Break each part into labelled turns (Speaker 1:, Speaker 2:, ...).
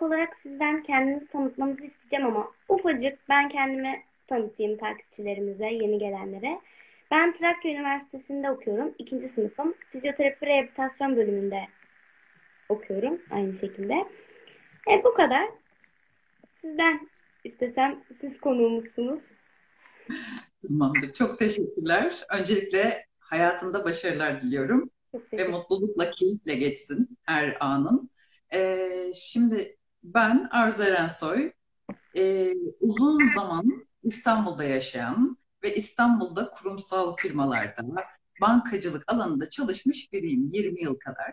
Speaker 1: ilk olarak sizden kendinizi tanıtmanızı isteyeceğim ama ufacık ben kendimi tanıtayım takipçilerimize, yeni gelenlere. Ben Trakya Üniversitesi'nde okuyorum. ikinci sınıfım. Fizyoterapi rehabilitasyon bölümünde okuyorum aynı şekilde. E, bu kadar. Sizden istesem siz konuğumuzsunuz.
Speaker 2: Tamamdır. Çok teşekkürler. Öncelikle hayatında başarılar diliyorum. Ve mutlulukla, keyifle geçsin her anın. Ee, şimdi ben Arzu Erensoy. Ee, uzun zaman İstanbul'da yaşayan ve İstanbul'da kurumsal firmalarda bankacılık alanında çalışmış biriyim 20 yıl kadar.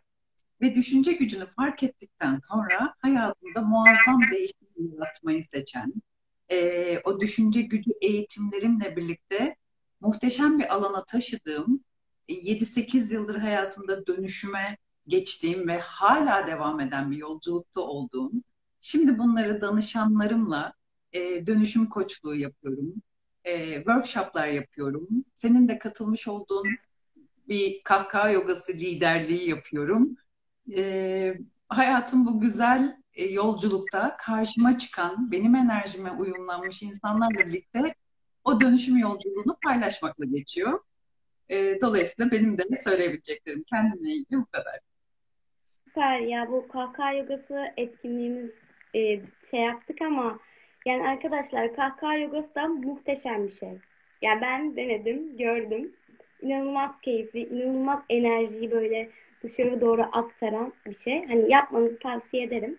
Speaker 2: Ve düşünce gücünü fark ettikten sonra hayatımda muazzam değişim yaratmayı seçen, e, o düşünce gücü eğitimlerimle birlikte muhteşem bir alana taşıdığım, e, 7-8 yıldır hayatımda dönüşüme geçtiğim ve hala devam eden bir yolculukta olduğum, şimdi bunları danışanlarımla e, dönüşüm koçluğu yapıyorum, e, workshoplar yapıyorum. Senin de katılmış olduğun bir kahkaha yogası liderliği yapıyorum. E, hayatım bu güzel e, yolculukta karşıma çıkan, benim enerjime uyumlanmış insanlarla birlikte o dönüşüm yolculuğunu paylaşmakla geçiyor. E, dolayısıyla benim de söyleyebileceklerim kendimle ilgili bu kadar.
Speaker 1: Süper ya bu kahkaha yogası etkinliğimiz e, şey yaptık ama yani arkadaşlar kahkaha yogası da muhteşem bir şey. Yani ben denedim, gördüm. İnanılmaz keyifli, inanılmaz enerjiyi böyle dışarı doğru aktaran bir şey. Hani yapmanızı tavsiye ederim.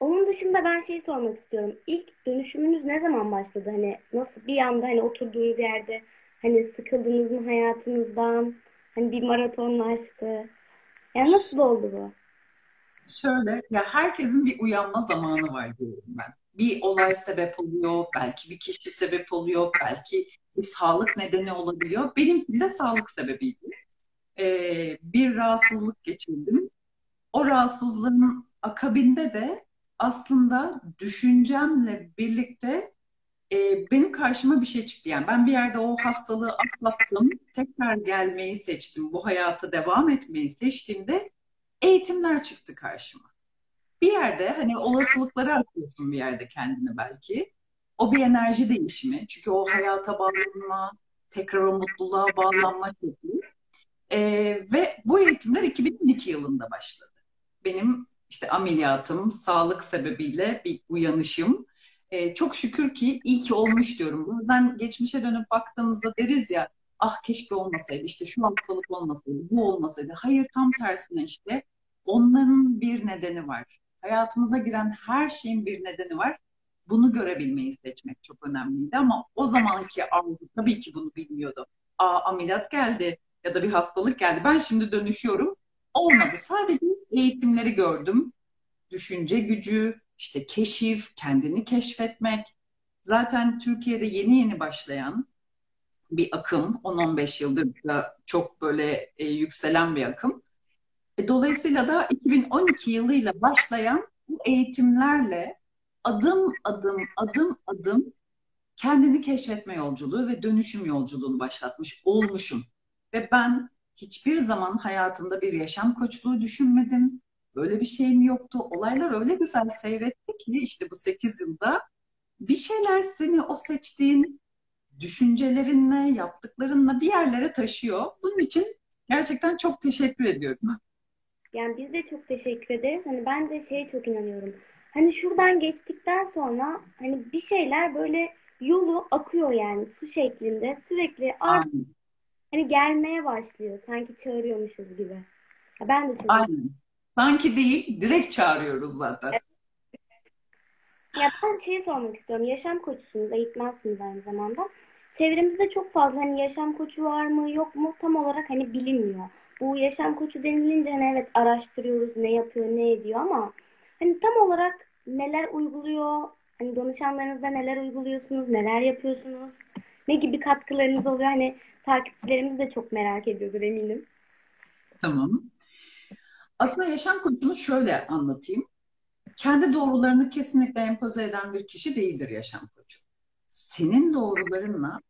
Speaker 1: Onun dışında ben şey sormak istiyorum. İlk dönüşümünüz ne zaman başladı? Hani nasıl bir anda hani oturduğunuz yerde hani sıkıldınız mı hayatınızdan? Hani bir maratonlaştı. Yani nasıl oldu bu?
Speaker 2: Şöyle, ya herkesin bir uyanma zamanı var diyorum ben. Bir olay sebep oluyor, belki bir kişi sebep oluyor, belki bir sağlık nedeni olabiliyor. Benimki de sağlık sebebiydi. Ee, bir rahatsızlık geçirdim. O rahatsızlığın akabinde de aslında düşüncemle birlikte e, benim karşıma bir şey çıktı. Yani ben bir yerde o hastalığı atlattım, tekrar gelmeyi seçtim, bu hayata devam etmeyi seçtiğimde eğitimler çıktı karşıma. Bir yerde hani olasılıkları atıyorsun bir yerde kendini belki. O bir enerji değişimi. Çünkü o hayata bağlanma, tekrar o mutluluğa bağlanma şekli. E, ve bu eğitimler 2012 yılında başladı. Benim işte ameliyatım, sağlık sebebiyle bir uyanışım. E, çok şükür ki iyi ki olmuş diyorum. Buradan geçmişe dönüp baktığımızda deriz ya ah keşke olmasaydı işte şu hastalık olmasaydı, bu olmasaydı. Hayır tam tersine işte onların bir nedeni var. Hayatımıza giren her şeyin bir nedeni var. Bunu görebilmeyi seçmek çok önemliydi ama o zamanki algı tabii ki bunu bilmiyordu. Aa ameliyat geldi ya da bir hastalık geldi. Ben şimdi dönüşüyorum. Olmadı. Sadece eğitimleri gördüm. Düşünce gücü, işte keşif, kendini keşfetmek. Zaten Türkiye'de yeni yeni başlayan bir akım. 10-15 yıldır da çok böyle e, yükselen bir akım. E, dolayısıyla da 2012 yılıyla başlayan bu eğitimlerle adım adım adım adım kendini keşfetme yolculuğu ve dönüşüm yolculuğunu başlatmış olmuşum. Ve ben hiçbir zaman hayatımda bir yaşam koçluğu düşünmedim. Böyle bir şeyim yoktu. Olaylar öyle güzel seyretti ki işte bu 8 yılda bir şeyler seni o seçtiğin düşüncelerinle, yaptıklarınla bir yerlere taşıyor. Bunun için gerçekten çok teşekkür ediyorum.
Speaker 1: Yani biz de çok teşekkür ederiz. Hani ben de şeye çok inanıyorum. Hani şuradan geçtikten sonra hani bir şeyler böyle yolu akıyor yani su şeklinde sürekli art
Speaker 2: Aynen.
Speaker 1: hani gelmeye başlıyor. Sanki çağırıyormuşuz gibi. Ya ben de çok
Speaker 2: Aynen. Sanki değil, direkt çağırıyoruz zaten.
Speaker 1: Ya ben şey sormak istiyorum. Yaşam koçusunuz, eğitmensiniz aynı zamanda. Çevremizde çok fazla hani yaşam koçu var mı yok mu tam olarak hani bilinmiyor. Bu yaşam koçu denilince hani evet araştırıyoruz ne yapıyor ne ediyor ama hani tam olarak neler uyguluyor? Hani danışanlarınızda neler uyguluyorsunuz? Neler yapıyorsunuz? Ne gibi katkılarınız oluyor? Hani takipçilerimiz de çok merak ediyordur eminim.
Speaker 2: Tamam. Aslında yaşam koçunu şöyle anlatayım. Kendi doğrularını kesinlikle empoze eden bir kişi değildir yaşam koçu. Senin doğrularınla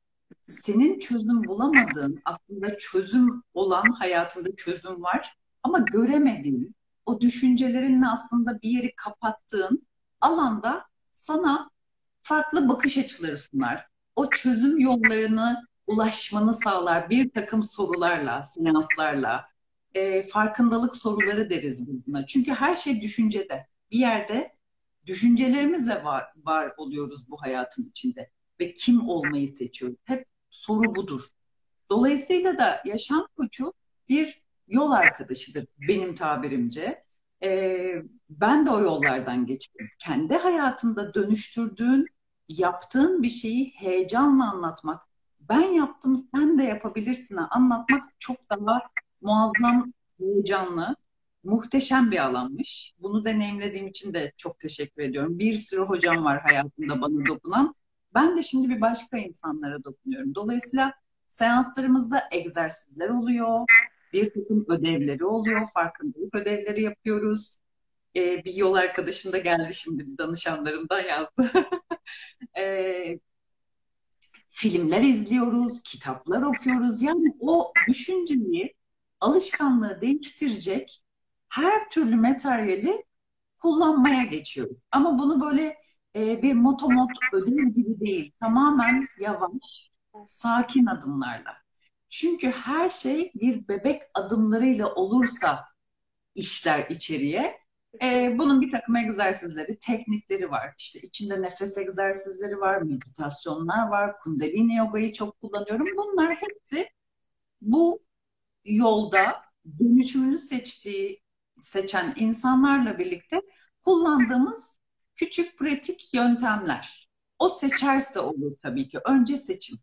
Speaker 2: senin çözüm bulamadığın aslında çözüm olan hayatında çözüm var ama göremediğin o düşüncelerinle aslında bir yeri kapattığın alanda sana farklı bakış açıları sunar. O çözüm yollarını ulaşmanı sağlar bir takım sorularla, seanslarla. E, farkındalık soruları deriz buna. Çünkü her şey düşüncede. Bir yerde düşüncelerimizle var, var oluyoruz bu hayatın içinde. Ve kim olmayı seçiyoruz? Hep soru budur. Dolayısıyla da yaşam koçu bir yol arkadaşıdır benim tabirimce. Ee, ben de o yollardan geçtim. Kendi hayatında dönüştürdüğün, yaptığın bir şeyi heyecanla anlatmak, ben yaptım sen de yapabilirsin anlatmak çok daha muazzam, heyecanlı, muhteşem bir alanmış. Bunu deneyimlediğim için de çok teşekkür ediyorum. Bir sürü hocam var hayatımda bana dokunan. Ben de şimdi bir başka insanlara dokunuyorum. Dolayısıyla seanslarımızda egzersizler oluyor, bir takım ödevleri oluyor, farkındalık ödevleri yapıyoruz. Ee, bir yol arkadaşım da geldi şimdi danışanlarımdan yazdı. ee, filmler izliyoruz, kitaplar okuyoruz. Yani o düşünceyi, alışkanlığı değiştirecek her türlü materyali kullanmaya geçiyoruz. Ama bunu böyle e, bir motomot ödül gibi değil. Tamamen yavaş, sakin adımlarla. Çünkü her şey bir bebek adımlarıyla olursa işler içeriye. Ee, bunun bir takım egzersizleri, teknikleri var. İşte içinde nefes egzersizleri var, meditasyonlar var, kundalini yogayı çok kullanıyorum. Bunlar hepsi bu yolda dönüşümünü seçtiği, seçen insanlarla birlikte kullandığımız küçük pratik yöntemler. O seçerse olur tabii ki. Önce seçim.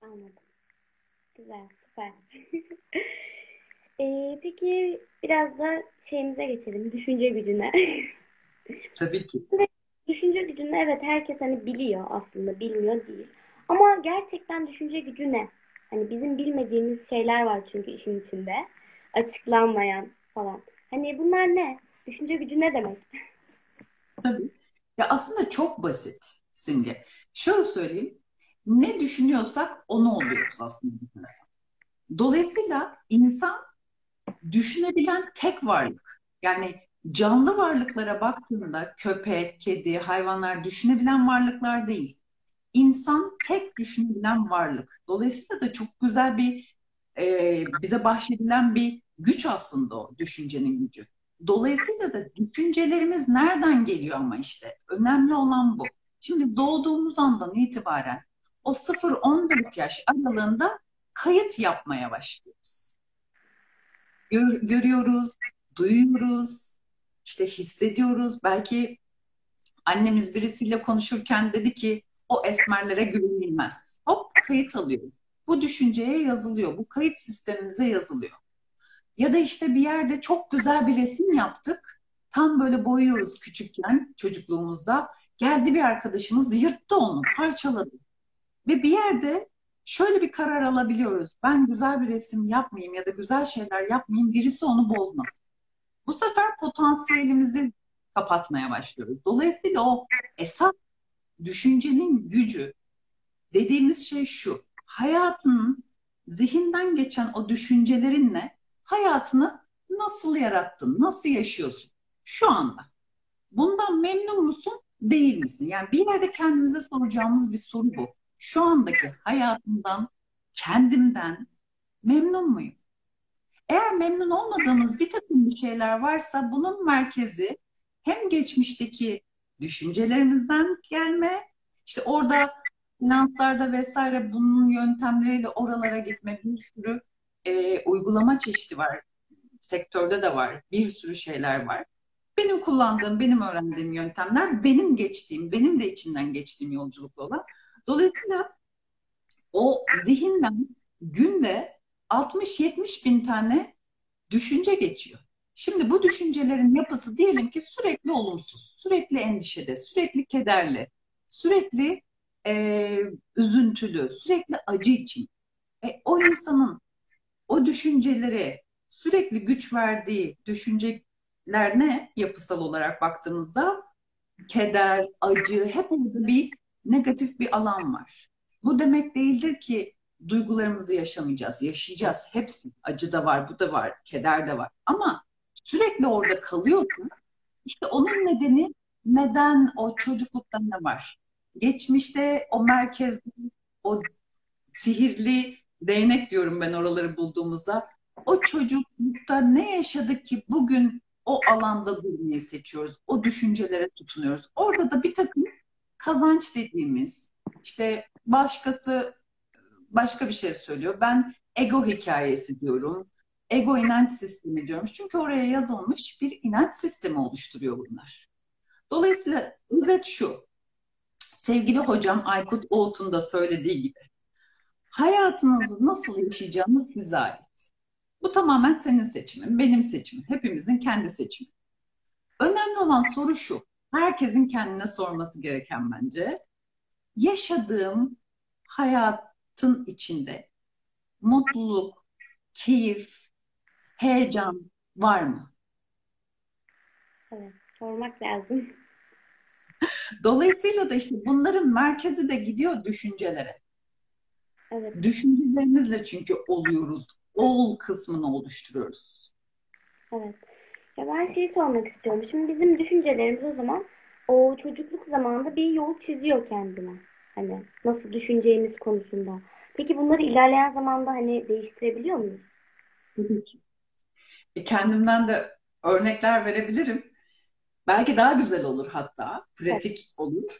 Speaker 1: Anladım. Güzel, süper. ee, peki biraz da şeyimize geçelim, düşünce gücüne.
Speaker 2: Tabii ki.
Speaker 1: Düşünce gücünü evet herkes hani biliyor aslında, bilmiyor değil. Ama gerçekten düşünce gücü ne? Hani bizim bilmediğimiz şeyler var çünkü işin içinde. Açıklanmayan falan. Hani bunlar ne? Düşünce gücü ne demek?
Speaker 2: Tabii. Ya aslında çok basit Simge. Şöyle söyleyeyim. Ne düşünüyorsak onu oluyoruz aslında. Dolayısıyla insan düşünebilen tek varlık. Yani canlı varlıklara baktığında köpek, kedi, hayvanlar düşünebilen varlıklar değil. İnsan tek düşünebilen varlık. Dolayısıyla da çok güzel bir e, bize bahşedilen bir güç aslında o düşüncenin gücü. Dolayısıyla da düşüncelerimiz nereden geliyor ama işte önemli olan bu. Şimdi doğduğumuz andan itibaren o 0-14 yaş aralığında kayıt yapmaya başlıyoruz. Gör, görüyoruz, duyuyoruz, işte hissediyoruz. Belki annemiz birisiyle konuşurken dedi ki o esmerlere güvenilmez. Hop kayıt alıyor. Bu düşünceye yazılıyor. Bu kayıt sistemimize yazılıyor. Ya da işte bir yerde çok güzel bir resim yaptık. Tam böyle boyuyoruz küçükken çocukluğumuzda. Geldi bir arkadaşımız yırttı onu, parçaladı. Ve bir yerde şöyle bir karar alabiliyoruz. Ben güzel bir resim yapmayayım ya da güzel şeyler yapmayayım, birisi onu bozmasın. Bu sefer potansiyelimizi kapatmaya başlıyoruz. Dolayısıyla o esas düşüncenin gücü dediğimiz şey şu. Hayatının zihinden geçen o düşüncelerinle hayatını nasıl yarattın, nasıl yaşıyorsun şu anda? Bundan memnun musun, değil misin? Yani bir yerde kendimize soracağımız bir soru bu. Şu andaki hayatımdan, kendimden memnun muyum? Eğer memnun olmadığımız bir takım şeyler varsa bunun merkezi hem geçmişteki düşüncelerimizden gelme, işte orada finanslarda vesaire bunun yöntemleriyle oralara gitme bir sürü e, uygulama çeşidi var. Sektörde de var. Bir sürü şeyler var. Benim kullandığım, benim öğrendiğim yöntemler benim geçtiğim, benim de içinden geçtiğim yolculukla olan. Dolayısıyla o zihinden günde 60-70 bin tane düşünce geçiyor. Şimdi bu düşüncelerin yapısı diyelim ki sürekli olumsuz, sürekli endişede, sürekli kederli, sürekli e, üzüntülü, sürekli acı için. E, o insanın o düşünceleri sürekli güç verdiği düşünceler ne yapısal olarak baktığımızda? Keder, acı, hep orada bir negatif bir alan var. Bu demek değildir ki duygularımızı yaşamayacağız, yaşayacağız. Hepsi. Acı da var, bu da var, keder de var. Ama sürekli orada kalıyorsun. İşte onun nedeni neden o çocuklukta ne var? Geçmişte o merkezde o sihirli değnek diyorum ben oraları bulduğumuzda o çocuklukta ne yaşadık ki bugün o alanda durmayı seçiyoruz. O düşüncelere tutunuyoruz. Orada da bir takım kazanç dediğimiz işte başkası başka bir şey söylüyor. Ben ego hikayesi diyorum. Ego inanç sistemi diyorum. Çünkü oraya yazılmış bir inanç sistemi oluşturuyor bunlar. Dolayısıyla özet şu. Sevgili hocam Aykut Oğut'un da söylediği gibi hayatınızı nasıl yaşayacağınız size ait. Bu tamamen senin seçimin, benim seçimim, hepimizin kendi seçimi. Önemli olan soru şu. Herkesin kendine sorması gereken bence. Yaşadığım hayatın içinde mutluluk, keyif, heyecan var mı?
Speaker 1: Evet, sormak lazım.
Speaker 2: Dolayısıyla da işte bunların merkezi de gidiyor düşüncelere.
Speaker 1: Evet.
Speaker 2: Düşüncelerimizle çünkü oluyoruz. Ol kısmını oluşturuyoruz.
Speaker 1: Evet. Ya ben şeyi sormak istiyorum. Şimdi bizim düşüncelerimiz o zaman o çocukluk zamanında bir yol çiziyor kendine. Hani nasıl düşüneceğimiz konusunda. Peki bunları ilerleyen zamanda hani değiştirebiliyor muyuz?
Speaker 2: Tabii ki. E, kendimden de örnekler verebilirim. Belki daha güzel olur hatta. Pratik evet. olur.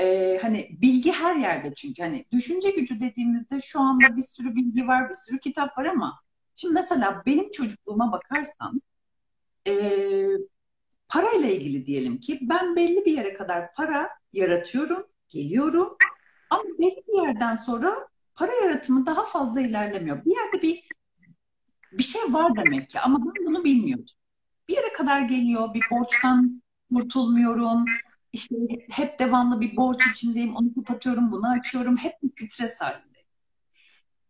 Speaker 2: Ee, hani bilgi her yerde çünkü hani düşünce gücü dediğimizde şu anda bir sürü bilgi var, bir sürü kitap var ama şimdi mesela benim çocukluğuma bakarsan e, parayla ilgili diyelim ki ben belli bir yere kadar para yaratıyorum, geliyorum ama belli bir yerden sonra para yaratımı daha fazla ilerlemiyor. Bir yerde bir bir şey var demek ki ama ben bunu bilmiyorum. Bir yere kadar geliyor, bir borçtan kurtulmuyorum. İşte hep devamlı bir borç içindeyim, onu kapatıyorum, bunu açıyorum. Hep bir stres halinde.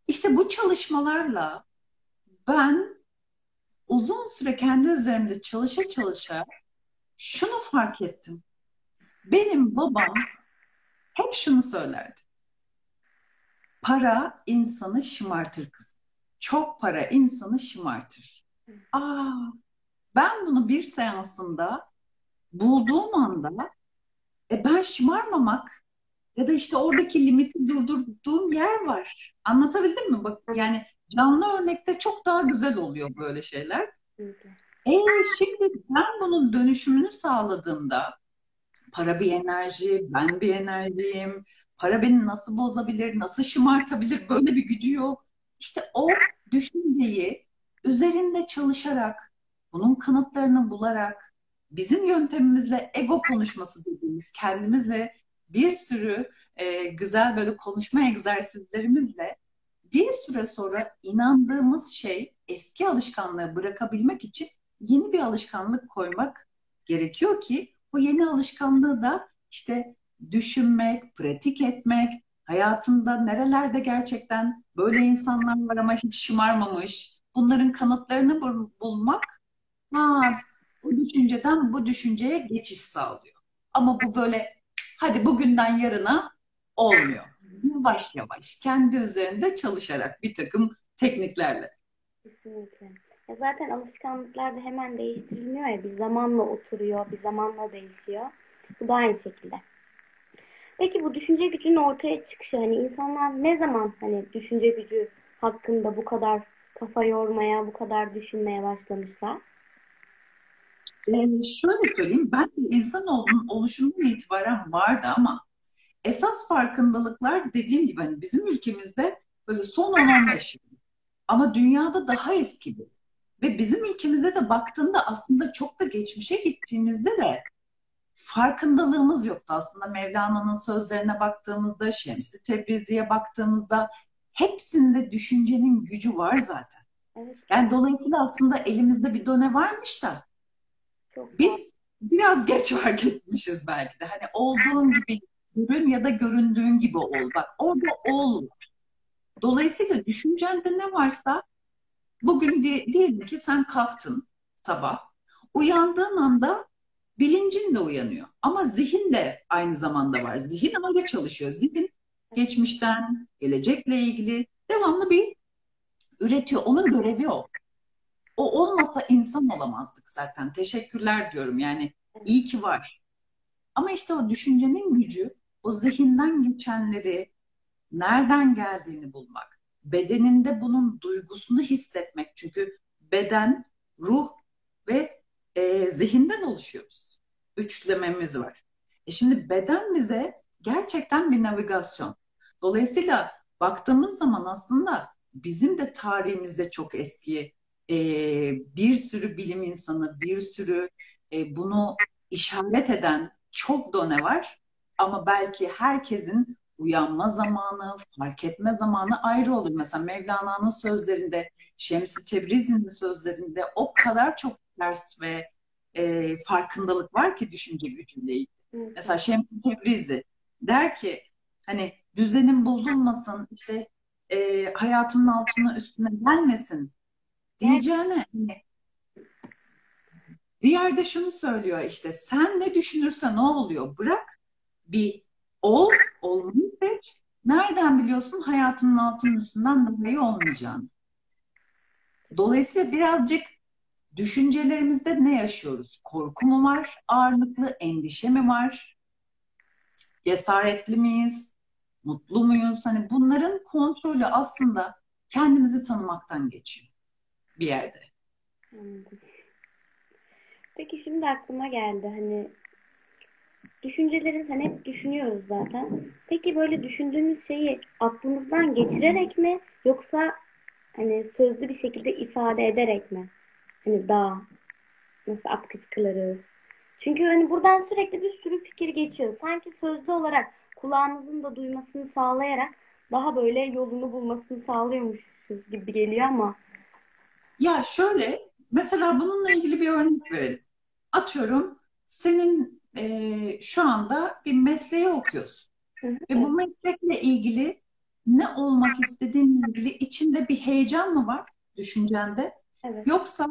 Speaker 2: İşte bu çalışmalarla ben uzun süre kendi üzerimde çalışa çalışa şunu fark ettim. Benim babam hep şunu söylerdi. Para insanı şımartır kız. Çok para insanı şımartır. Aa, ben bunu bir seansında bulduğum anda e ben şımarmamak ya da işte oradaki limiti durdurduğum yer var. Anlatabildim mi? Bak yani canlı örnekte çok daha güzel oluyor böyle şeyler. E şimdi ben bunun dönüşümünü sağladığımda para bir enerji, ben bir enerjiyim. Para beni nasıl bozabilir, nasıl şımartabilir böyle bir gücü yok. İşte o düşünceyi üzerinde çalışarak, bunun kanıtlarını bularak, bizim yöntemimizle ego konuşması dediğimiz kendimizle bir sürü e, güzel böyle konuşma egzersizlerimizle bir süre sonra inandığımız şey eski alışkanlığı bırakabilmek için yeni bir alışkanlık koymak gerekiyor ki o yeni alışkanlığı da işte düşünmek, pratik etmek, hayatında nerelerde gerçekten böyle insanlar var ama hiç şımarmamış, bunların kanıtlarını bulmak ha, bu düşünceden bu düşünceye geçiş sağlıyor. Ama bu böyle hadi bugünden yarına olmuyor. Yavaş yavaş kendi üzerinde çalışarak bir takım tekniklerle.
Speaker 1: Kesinlikle. Ya zaten alışkanlıklar da hemen değiştirilmiyor ya bir zamanla oturuyor, bir zamanla değişiyor. Bu da aynı şekilde. Peki bu düşünce gücünün ortaya çıkışı hani insanlar ne zaman hani düşünce gücü hakkında bu kadar kafa yormaya, bu kadar düşünmeye başlamışlar?
Speaker 2: Ee, şöyle söyleyeyim, ben insanoğlunun oluşumundan itibaren vardı ama esas farkındalıklar dediğim gibi hani bizim ülkemizde böyle son 10-15 yıl. Ama dünyada daha eski bir. Ve bizim ülkemize de baktığında aslında çok da geçmişe gittiğimizde de farkındalığımız yoktu aslında. Mevlana'nın sözlerine baktığımızda, Şemsi Tebrizi'ye baktığımızda hepsinde düşüncenin gücü var zaten. Yani dolayısıyla aslında elimizde bir done varmış da Çok biz biraz geç fark etmişiz belki de. Hani olduğun gibi görün ya da göründüğün gibi ol. Bak orada ol. Dolayısıyla düşüncende ne varsa bugün diyelim ki sen kalktın sabah. Uyandığın anda bilincin de uyanıyor. Ama zihin de aynı zamanda var. Zihin öyle çalışıyor. Zihin geçmişten, gelecekle ilgili devamlı bir üretiyor. Onun görevi o. O olmasa insan olamazdık zaten. Teşekkürler diyorum. Yani iyi ki var. Ama işte o düşüncenin gücü, o zihinden geçenleri nereden geldiğini bulmak, bedeninde bunun duygusunu hissetmek. Çünkü beden, ruh ve e, zihinden oluşuyoruz. Üçlememiz var. E şimdi beden bize gerçekten bir navigasyon. Dolayısıyla baktığımız zaman aslında bizim de tarihimizde çok eski e, bir sürü bilim insanı, bir sürü e, bunu işaret eden çok done var. Ama belki herkesin uyanma zamanı, fark etme zamanı ayrı olur. Mesela Mevlana'nın sözlerinde, Şems-i Tebrizi'nin sözlerinde o kadar çok ders ve e, farkındalık var ki düşünce gücüyle ilgili. Mesela Şems-i Tebrizi der ki hani düzenin bozulmasın, işte e, hayatımın altına üstüne gelmesin diyeceğine bir yerde şunu söylüyor işte sen ne düşünürsen o oluyor. Bırak bir ol, olmayı seç. Nereden biliyorsun hayatının altının üstünden daha iyi olmayacağını? Dolayısıyla birazcık düşüncelerimizde ne yaşıyoruz? Korku mu var? Ağırlıklı endişe mi var? Cesaretli miyiz? Mutlu muyuz? Hani bunların kontrolü aslında kendimizi tanımaktan geçiyor bir yerde.
Speaker 1: Peki şimdi aklıma geldi hani düşüncelerimiz hani hep düşünüyoruz zaten. Peki böyle düşündüğümüz şeyi aklımızdan geçirerek mi yoksa hani sözlü bir şekilde ifade ederek mi? Hani daha nasıl aktif kılarız? Çünkü hani buradan sürekli bir sürü fikir geçiyor. Sanki sözlü olarak kulağımızın da duymasını sağlayarak daha böyle yolunu bulmasını sağlıyormuşuz gibi geliyor ama.
Speaker 2: Ya şöyle mesela bununla ilgili bir örnek verelim. Atıyorum senin e, şu anda bir mesleği okuyorsun. Ve bu meslekle ilgili ne olmak istediğinle ilgili içinde bir heyecan mı var düşüncende? Evet. Yoksa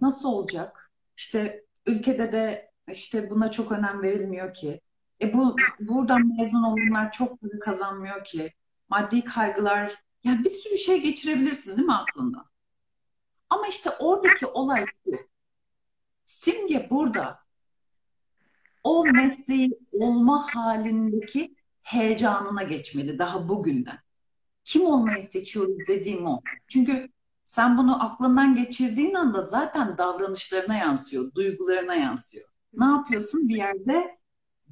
Speaker 2: nasıl olacak? İşte ülkede de işte buna çok önem verilmiyor ki. E bu buradan mezun olanlar çok para kazanmıyor ki. Maddi kaygılar yani bir sürü şey geçirebilirsin değil mi aklında? Ama işte oradaki olay bu. Simge burada o mesleği olma halindeki heyecanına geçmeli daha bugünden. Kim olmayı seçiyoruz dediğim o. Çünkü sen bunu aklından geçirdiğin anda zaten davranışlarına yansıyor, duygularına yansıyor. Ne yapıyorsun? Bir yerde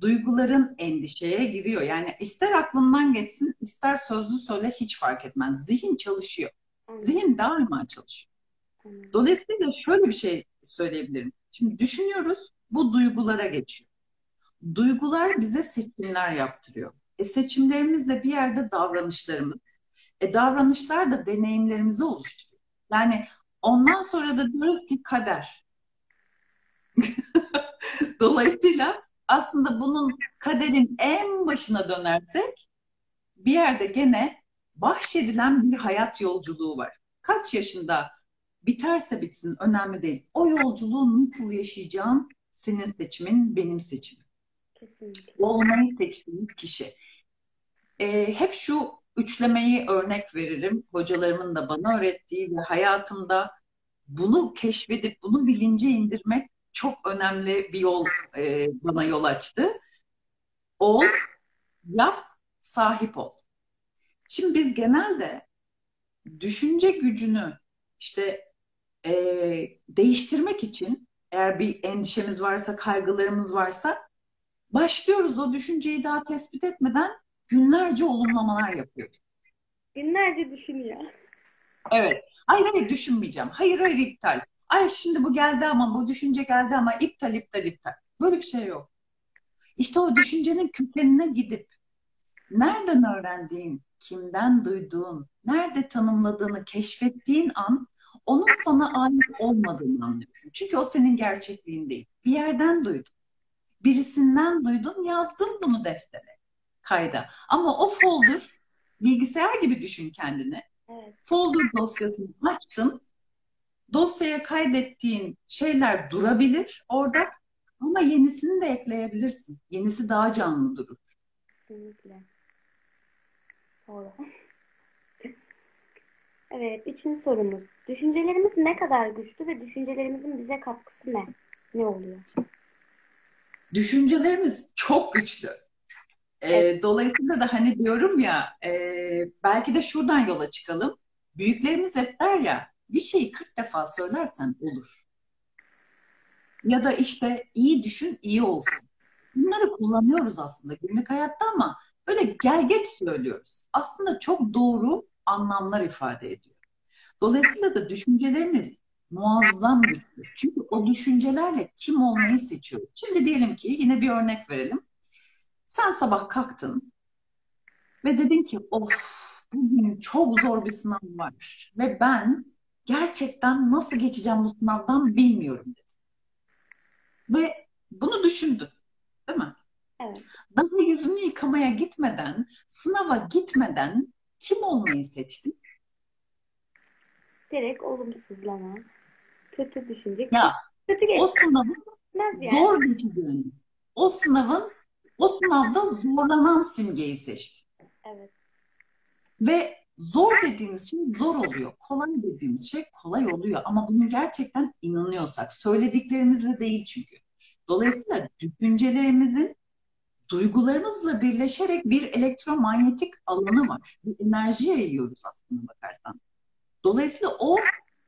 Speaker 2: duyguların endişeye giriyor. Yani ister aklından geçsin, ister sözlü söyle hiç fark etmez. Zihin çalışıyor. Zihin daima çalışıyor. Dolayısıyla şöyle bir şey söyleyebilirim. Şimdi düşünüyoruz, bu duygulara geçiyor. Duygular bize seçimler yaptırıyor. E seçimlerimiz de bir yerde davranışlarımız. E davranışlar da deneyimlerimizi oluşturuyor. Yani ondan sonra da diyoruz ki kader. Dolayısıyla aslında bunun kaderin en başına dönersek bir yerde gene bahşedilen bir hayat yolculuğu var. Kaç yaşında biterse bitsin önemli değil. O yolculuğu nasıl yaşayacağım senin seçimin, benim seçimim. Kesinlikle. Olmayı seçtiğimiz kişi. Ee, hep şu üçlemeyi örnek veririm. Hocalarımın da bana öğrettiği ve hayatımda bunu keşfedip bunu bilince indirmek çok önemli bir yol e, bana yol açtı. Ol, yap, sahip ol. Şimdi biz genelde düşünce gücünü işte e, değiştirmek için eğer bir endişemiz varsa, kaygılarımız varsa başlıyoruz o düşünceyi daha tespit etmeden günlerce olumlamalar yapıyoruz.
Speaker 1: Günlerce düşünüyor.
Speaker 2: Evet. Hayır hayır düşünmeyeceğim. Hayır hayır iptal. Ay şimdi bu geldi ama bu düşünce geldi ama iptal iptal iptal. Böyle bir şey yok. İşte o düşüncenin kökenine gidip nereden öğrendiğin, kimden duyduğun, nerede tanımladığını keşfettiğin an onun sana ait olmadığını anlıyorsun. Çünkü o senin gerçekliğin değil. Bir yerden duydun. Birisinden duydun, yazdın bunu deftere, kayda. Ama o folder, bilgisayar gibi düşün kendini. Evet. Folder dosyasını açtın, dosyaya kaydettiğin şeyler durabilir orada ama yenisini de ekleyebilirsin. Yenisi daha canlı durur.
Speaker 1: Kesinlikle. Doğru. Evet, üçüncü sorumuz. Düşüncelerimiz ne kadar güçlü ve düşüncelerimizin bize katkısı ne? Ne oluyor?
Speaker 2: Düşüncelerimiz çok güçlü. Ee,
Speaker 1: Evet.
Speaker 2: dolayısıyla da hani diyorum ya e, belki de şuradan yola çıkalım. Büyüklerimiz hep der ya bir şeyi 40 defa söylersen olur. Ya da işte iyi düşün, iyi olsun. Bunları kullanıyoruz aslında günlük hayatta ama böyle gel geç söylüyoruz. Aslında çok doğru anlamlar ifade ediyor. Dolayısıyla da düşüncelerimiz muazzam güçlü. Çünkü o düşüncelerle kim olmayı seçiyoruz. Şimdi diyelim ki yine bir örnek verelim. Sen sabah kalktın ve dedin ki of bugün çok zor bir sınav var ve ben gerçekten nasıl geçeceğim bu sınavdan bilmiyorum dedin. Ve bunu düşündün, değil mi?
Speaker 1: Evet.
Speaker 2: Daha yüzünü yıkamaya gitmeden, sınava gitmeden kim olmayı seçtin?
Speaker 1: Direkt olumsuzlama. Kötü düşünce.
Speaker 2: Ya
Speaker 1: Kötü
Speaker 2: o
Speaker 1: geçmez
Speaker 2: sınavın
Speaker 1: yani.
Speaker 2: zor geçeceğini, o sınavın, o sınavda zorlanan simgeyi seçtin.
Speaker 1: Evet.
Speaker 2: Ve zor dediğimiz şey zor oluyor. Kolay dediğimiz şey kolay oluyor. Ama bunu gerçekten inanıyorsak, söylediklerimizle değil çünkü. Dolayısıyla düşüncelerimizin duygularımızla birleşerek bir elektromanyetik alanı var. Bir enerji yayıyoruz aslında bakarsan. Dolayısıyla o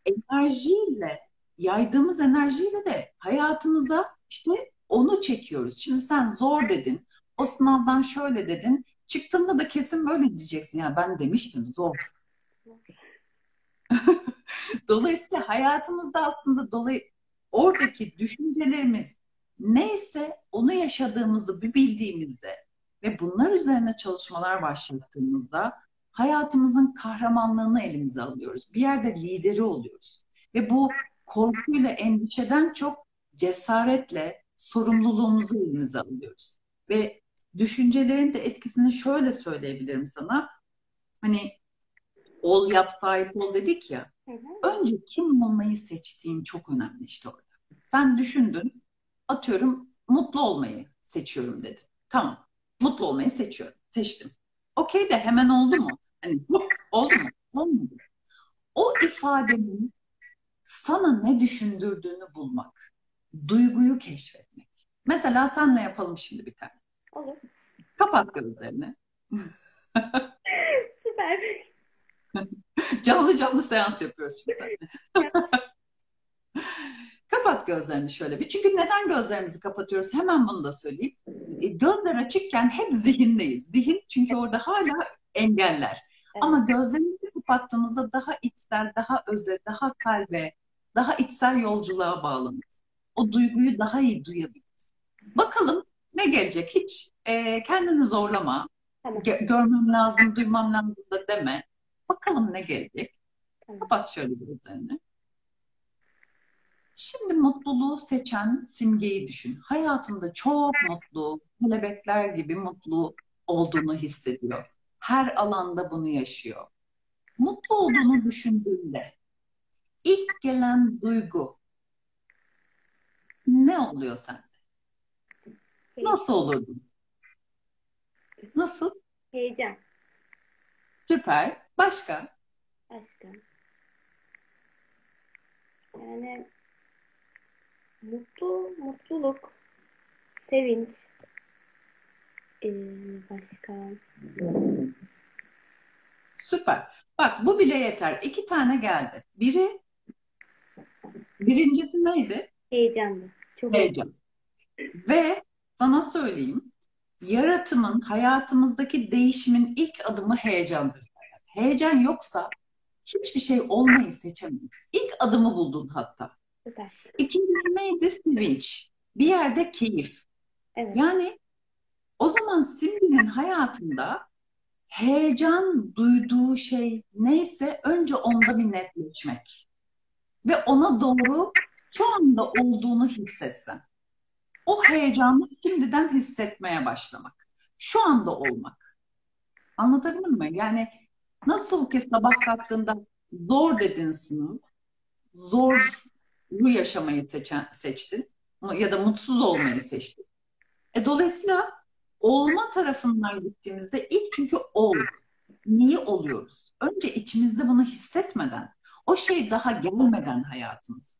Speaker 2: enerjiyle, yaydığımız enerjiyle de hayatımıza işte onu çekiyoruz. Şimdi sen zor dedin, o sınavdan şöyle dedin, çıktığında da kesin böyle diyeceksin. Ya ben demiştim zor. Dolayısıyla hayatımızda aslında dolay oradaki düşüncelerimiz neyse onu yaşadığımızı bir bildiğimizde ve bunlar üzerine çalışmalar başlattığımızda hayatımızın kahramanlığını elimize alıyoruz. Bir yerde lideri oluyoruz. Ve bu korkuyla, endişeden çok cesaretle sorumluluğumuzu elimize alıyoruz. Ve düşüncelerin de etkisini şöyle söyleyebilirim sana. Hani ol yap sahip ol dedik ya.
Speaker 1: Hı hı.
Speaker 2: Önce kim olmayı seçtiğin çok önemli işte orada. Sen düşündün, atıyorum mutlu olmayı seçiyorum dedin. Tamam, mutlu olmayı seçiyorum, seçtim. Okey de hemen oldu mu? Hani oldu mu? Olmadı. O ifadenin sana ne düşündürdüğünü bulmak, duyguyu keşfetmek. Mesela senle yapalım şimdi bir tane.
Speaker 1: Olur.
Speaker 2: Kapat gözlerini.
Speaker 1: Süper.
Speaker 2: Canlı canlı seans yapıyoruz şimdi seninle. Kapat gözlerini şöyle bir. Çünkü neden gözlerimizi kapatıyoruz? Hemen bunu da söyleyeyim. E, Gözler açıkken hep zihindeyiz. Zihin çünkü orada hala engeller.
Speaker 1: Evet.
Speaker 2: Ama gözlerimizi kapattığımızda daha içsel, daha özel, daha kalbe, daha içsel yolculuğa bağlanırız. O duyguyu daha iyi duyabiliriz. Bakalım ne gelecek? Hiç e, kendini zorlama.
Speaker 1: Tamam.
Speaker 2: Gö- görmem lazım, duymam lazım da deme. Bakalım ne gelecek?
Speaker 1: Tamam.
Speaker 2: Kapat şöyle gözlerini. Şimdi mutluluğu seçen simgeyi düşün. Hayatında çok mutlu, kelebekler gibi mutlu olduğunu hissediyor. Her alanda bunu yaşıyor. Mutlu olduğunu düşündüğünde ilk gelen duygu ne oluyor sende? Nasıl olurdun? Nasıl?
Speaker 1: Heyecan.
Speaker 2: Süper. Başka?
Speaker 1: Başka. Yani mutlu, mutluluk, sevinç. Ee, başka.
Speaker 2: Süper. Bak bu bile yeter. İki tane geldi. Biri, birincisi neydi?
Speaker 1: Heyecanlı. Çok
Speaker 2: Heyecan. Ve sana söyleyeyim, yaratımın, hayatımızdaki değişimin ilk adımı heyecandır. Heyecan yoksa hiçbir şey olmayı seçemeyiz. İlk adımı buldun hatta.
Speaker 1: süper.
Speaker 2: İkincisi neydi? Sevinç. Bir yerde keyif.
Speaker 1: Evet.
Speaker 2: Yani o zaman Simge'nin hayatında heyecan duyduğu şey neyse önce onda bir netleşmek. Ve ona doğru şu anda olduğunu hissetsen. O heyecanı şimdiden hissetmeye başlamak. Şu anda olmak. Anlatabildim mi? Yani nasıl ki sabah kalktığında zor dedin sınav, zoru yaşamayı seçen, seçtin ya da mutsuz olmayı seçtin. E, dolayısıyla olma tarafından gittiğimizde ilk çünkü ol. Niye oluyoruz? Önce içimizde bunu hissetmeden, O şey daha gelmeden hayatımıza.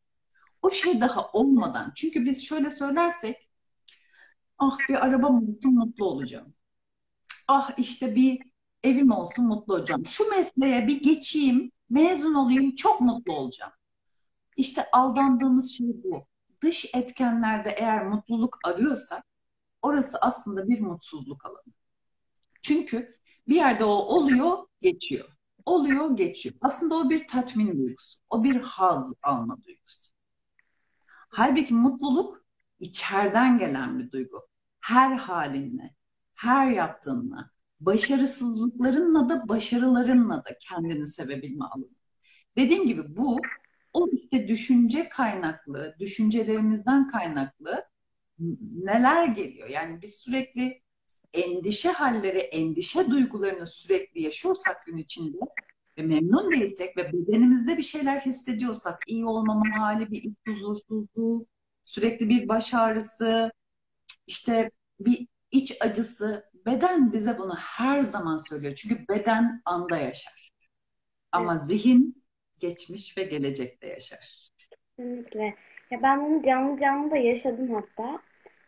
Speaker 2: O şey daha olmadan. Çünkü biz şöyle söylersek ah bir araba mutlu mutlu olacağım. Ah işte bir evim olsun mutlu olacağım. Şu mesleğe bir geçeyim, mezun olayım çok mutlu olacağım. İşte aldandığımız şey bu. Dış etkenlerde eğer mutluluk arıyorsak orası aslında bir mutsuzluk alanı. Çünkü bir yerde o oluyor, geçiyor. Oluyor, geçiyor. Aslında o bir tatmin duygusu. O bir haz alma duygusu. Halbuki mutluluk içeriden gelen bir duygu. Her halinle, her yaptığınla, başarısızlıklarınla da başarılarınla da kendini sevebilme alanı. Dediğim gibi bu o işte düşünce kaynaklı, düşüncelerimizden kaynaklı neler geliyor? Yani biz sürekli endişe halleri, endişe duygularını sürekli yaşıyorsak gün içinde ve memnun değilsek ve bedenimizde bir şeyler hissediyorsak, iyi olmama hali, bir iç huzursuzluğu, sürekli bir baş ağrısı, işte bir iç acısı, beden bize bunu her zaman söylüyor. Çünkü beden anda yaşar. Ama evet. zihin geçmiş ve gelecekte yaşar.
Speaker 1: Kesinlikle. Ya ben bunu canlı canlı da yaşadım hatta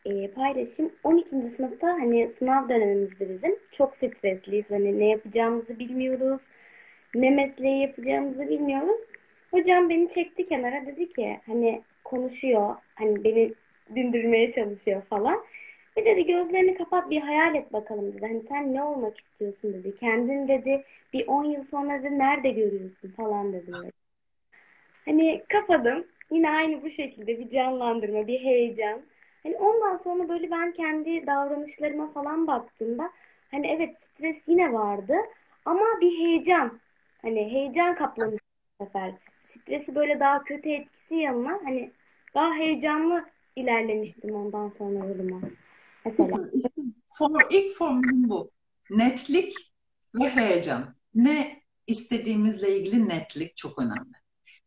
Speaker 1: e, paylaşım 12. sınıfta hani sınav dönemimizde bizim. Çok stresliyiz. Hani ne yapacağımızı bilmiyoruz. Ne mesleği yapacağımızı bilmiyoruz. Hocam beni çekti kenara dedi ki hani konuşuyor. Hani beni dindirmeye çalışıyor falan. Bir dedi gözlerini kapat bir hayal et bakalım dedi. Hani sen ne olmak istiyorsun dedi. Kendin dedi bir 10 yıl sonra dedi nerede görüyorsun falan dedi. Hani kapadım. Yine aynı bu şekilde bir canlandırma, bir heyecan. Hani ondan sonra böyle ben kendi davranışlarıma falan baktığımda hani evet stres yine vardı ama bir heyecan hani heyecan kaplamış bu sefer. Stresi böyle daha kötü etkisi yanına hani daha heyecanlı ilerlemiştim ondan sonra yoluma. Mesela.
Speaker 2: Form, ilk formülüm bu. Netlik ve heyecan. Ne istediğimizle ilgili netlik çok önemli.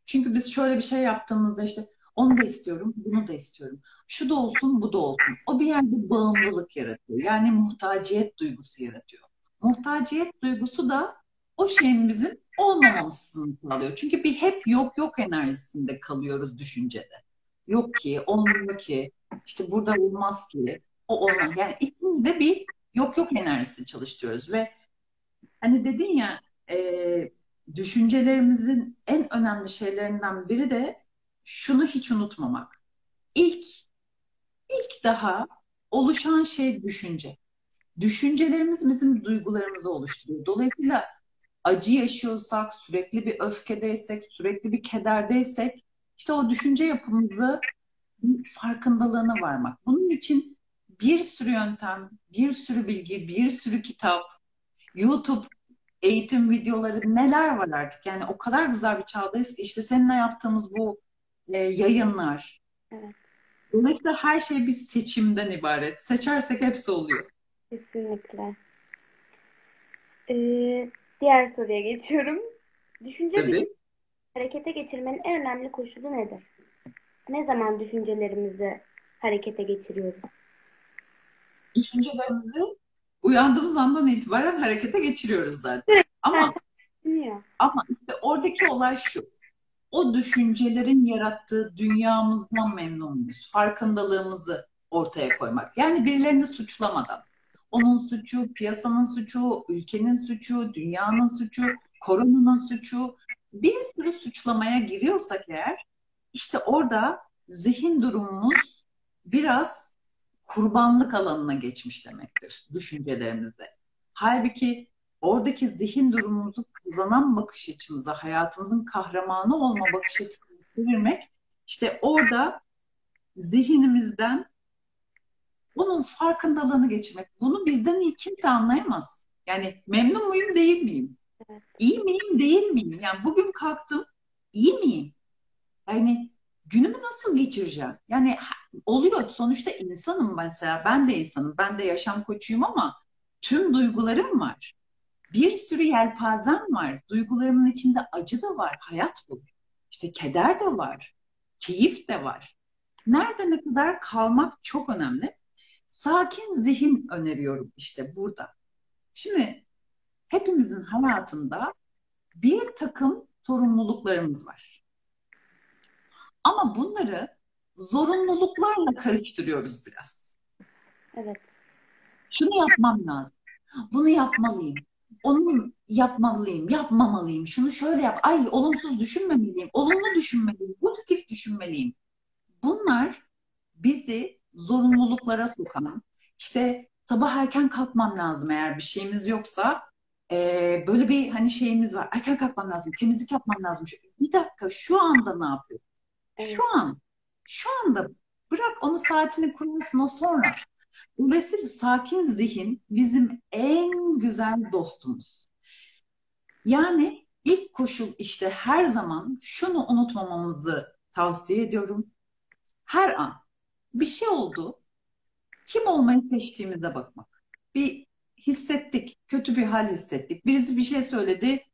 Speaker 2: Çünkü biz şöyle bir şey yaptığımızda işte onu da istiyorum, bunu da istiyorum. Şu da olsun, bu da olsun. O bir yerde bağımlılık yaratıyor. Yani muhtaciyet duygusu yaratıyor. Muhtaciyet duygusu da o şeyin bizim olmamamızı sağlıyor. Çünkü bir hep yok yok enerjisinde kalıyoruz düşüncede. Yok ki, olmuyor ki, işte burada olmaz ki, o olmaz. Yani içinde bir yok yok enerjisi çalıştırıyoruz ve hani dedin ya e, düşüncelerimizin en önemli şeylerinden biri de şunu hiç unutmamak. İlk, ilk daha oluşan şey düşünce. Düşüncelerimiz bizim duygularımızı oluşturuyor. Dolayısıyla acı yaşıyorsak, sürekli bir öfkedeysek, sürekli bir kederdeysek işte o düşünce yapımızı farkındalığına varmak. Bunun için bir sürü yöntem, bir sürü bilgi, bir sürü kitap, YouTube eğitim videoları neler var artık. Yani o kadar güzel bir çağdayız ki işte seninle yaptığımız bu e, yayınlar. Evet. Dolayısıyla her şey bir seçimden ibaret. Seçersek hepsi oluyor.
Speaker 1: Kesinlikle. Ee, diğer soruya geçiyorum. Düşünce Tabii. harekete geçirmenin en önemli koşulu nedir? Ne zaman düşüncelerimizi harekete geçiriyoruz?
Speaker 2: Düşüncelerimizi uyandığımız andan itibaren harekete geçiriyoruz zaten. Evet, ama ama işte oradaki olay şu o düşüncelerin yarattığı dünyamızdan memnun muyuz? Farkındalığımızı ortaya koymak. Yani birilerini suçlamadan. Onun suçu, piyasanın suçu, ülkenin suçu, dünyanın suçu, koronanın suçu. Bir sürü suçlamaya giriyorsak eğer işte orada zihin durumumuz biraz kurbanlık alanına geçmiş demektir düşüncelerimizde. Halbuki oradaki zihin durumumuzu kazanan bakış açımıza, hayatımızın kahramanı olma bakış açısına çevirmek, işte orada zihnimizden bunun farkındalığını geçirmek. Bunu bizden iyi kimse anlayamaz. Yani memnun muyum değil miyim? İyi miyim değil miyim? Yani bugün kalktım iyi miyim? Yani günümü nasıl geçireceğim? Yani oluyor sonuçta insanım mesela ben de insanım. Ben de yaşam koçuyum ama tüm duygularım var bir sürü yelpazem var. Duygularımın içinde acı da var. Hayat bu. İşte keder de var. Keyif de var. Nerede ne kadar kalmak çok önemli. Sakin zihin öneriyorum işte burada. Şimdi hepimizin hayatında bir takım sorumluluklarımız var. Ama bunları zorunluluklarla karıştırıyoruz biraz.
Speaker 1: Evet.
Speaker 2: Şunu yapmam lazım. Bunu yapmalıyım. Onu yapmalıyım, yapmamalıyım. Şunu şöyle yap. Ay olumsuz düşünmemeliyim. Olumlu düşünmeliyim. Pozitif düşünmeliyim. Bunlar bizi zorunluluklara sokan, işte sabah erken kalkmam lazım eğer bir şeyimiz yoksa e, böyle bir hani şeyimiz var. Erken kalkmam lazım, temizlik yapmam lazım. Bir dakika şu anda ne yapıyor? Şu an, şu anda bırak onu saatini kurmasın o sonra. Dolayısıyla sakin zihin bizim en güzel dostumuz. Yani ilk koşul işte her zaman şunu unutmamamızı tavsiye ediyorum. Her an bir şey oldu. Kim olmayı seçtiğimize bakmak. Bir hissettik, kötü bir hal hissettik. Birisi bir şey söyledi,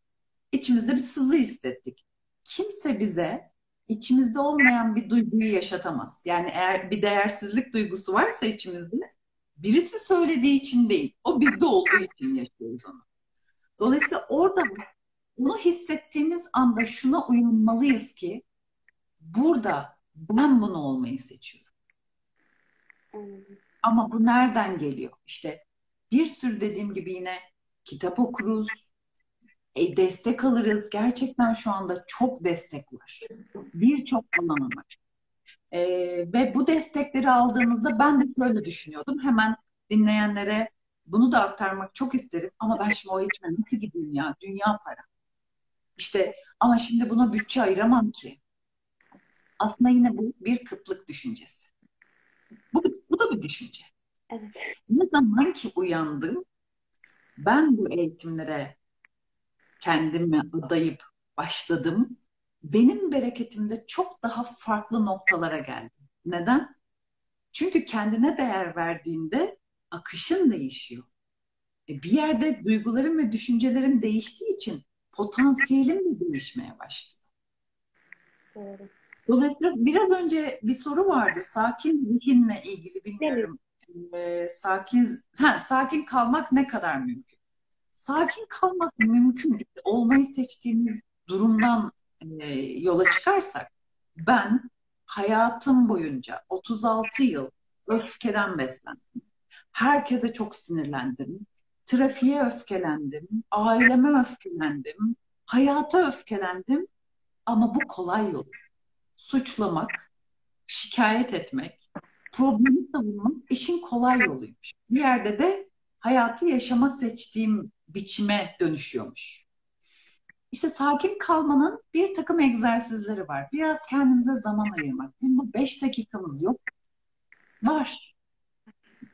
Speaker 2: içimizde bir sızı hissettik. Kimse bize içimizde olmayan bir duyguyu yaşatamaz. Yani eğer bir değersizlik duygusu varsa içimizde birisi söylediği için değil, o bizde olduğu için yaşıyoruz onu. Dolayısıyla orada bunu hissettiğimiz anda şuna uyanmalıyız ki burada ben bunu olmayı seçiyorum. Ama bu nereden geliyor? İşte bir sürü dediğim gibi yine kitap okuruz, e, destek alırız. Gerçekten şu anda çok destek var. Birçok alan var. E, ve bu destekleri aldığımızda ben de böyle düşünüyordum. Hemen dinleyenlere bunu da aktarmak çok isterim. Ama ben şimdi o eğitime nasıl gideyim ya? Dünya para. İşte ama şimdi buna bütçe ayıramam ki. Aslında yine bu bir kıtlık düşüncesi. Bu, bu da bir düşünce.
Speaker 1: Evet.
Speaker 2: Ne zaman ki uyandım, ben bu eğitimlere kendimi adayıp başladım. Benim bereketimde çok daha farklı noktalara geldim. Neden? Çünkü kendine değer verdiğinde akışın değişiyor. E bir yerde duygularım ve düşüncelerim değiştiği için potansiyelim de değişmeye başlıyor.
Speaker 1: Doğru.
Speaker 2: Dolayısıyla biraz önce bir soru vardı. Sakin zihinle ilgili bilmiyorum. Ee, sakin ha, sakin kalmak ne kadar mümkün? Sakin kalmak mümkün. Olmayı seçtiğimiz durumdan e, yola çıkarsak ben hayatım boyunca 36 yıl öfkeden beslendim. Herkese çok sinirlendim. Trafiğe öfkelendim. Aileme öfkelendim. Hayata öfkelendim. Ama bu kolay yol suçlamak, şikayet etmek, problemi savunmak işin kolay yoluymuş. Bir yerde de hayatı yaşama seçtiğim biçime dönüşüyormuş. İşte sakin kalmanın bir takım egzersizleri var. Biraz kendimize zaman ayırmak. Günde beş dakikamız yok. Var.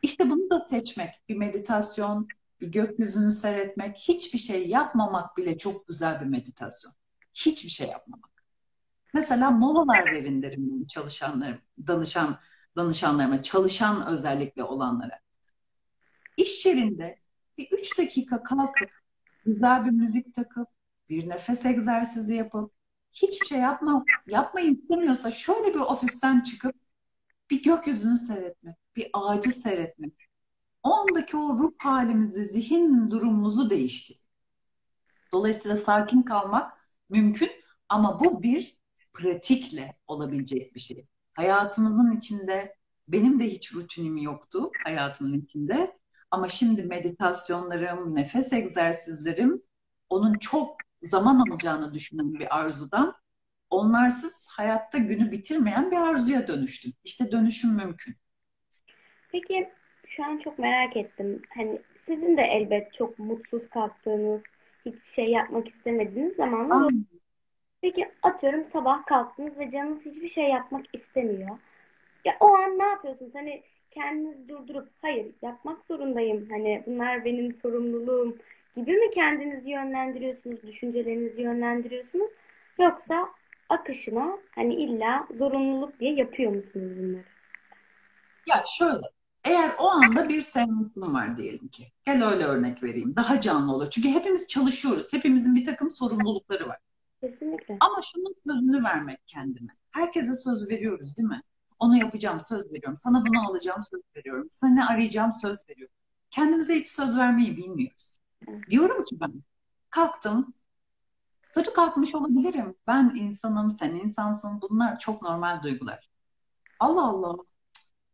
Speaker 2: İşte bunu da seçmek. Bir meditasyon, bir gökyüzünü seyretmek, hiçbir şey yapmamak bile çok güzel bir meditasyon. Hiçbir şey yapmamak. Mesela molalar verin derim çalışanlarım, danışan danışanlarıma, çalışan özellikle olanlara. İş yerinde bir üç dakika kalkıp güzel bir müzik takıp bir nefes egzersizi yapıp hiçbir şey yapma, yapmayı istemiyorsa şöyle bir ofisten çıkıp bir gökyüzünü seyretmek, bir ağacı seyretmek. O andaki o ruh halimizi, zihin durumumuzu değişti. Dolayısıyla sakin kalmak mümkün ama bu bir pratikle olabilecek bir şey. Hayatımızın içinde benim de hiç rutinim yoktu hayatımın içinde. Ama şimdi meditasyonlarım, nefes egzersizlerim onun çok zaman alacağını düşünen bir arzudan onlarsız hayatta günü bitirmeyen bir arzuya dönüştüm. İşte dönüşüm mümkün.
Speaker 1: Peki şu an çok merak ettim. Hani sizin de elbet çok mutsuz kalktığınız, hiçbir şey yapmak istemediğiniz zamanlar Peki atıyorum sabah kalktınız ve canınız hiçbir şey yapmak istemiyor. Ya o an ne yapıyorsunuz? Hani kendinizi durdurup hayır yapmak zorundayım. Hani bunlar benim sorumluluğum gibi mi kendinizi yönlendiriyorsunuz, düşüncelerinizi yönlendiriyorsunuz? Yoksa akışına hani illa zorunluluk diye yapıyor musunuz bunları?
Speaker 2: Ya şöyle, eğer o anda bir seansım var diyelim ki. Gel öyle örnek vereyim. Daha canlı olur. Çünkü hepimiz çalışıyoruz. Hepimizin bir takım sorumlulukları var.
Speaker 1: Kesinlikle.
Speaker 2: Ama şunun sözünü vermek kendime. Herkese söz veriyoruz değil mi? Onu yapacağım söz veriyorum. Sana bunu alacağım söz veriyorum. Sana ne arayacağım söz veriyorum. Kendimize hiç söz vermeyi bilmiyoruz. Diyorum ki ben kalktım Kötü kalkmış olabilirim. Ben insanım, sen insansın. Bunlar çok normal duygular. Allah Allah.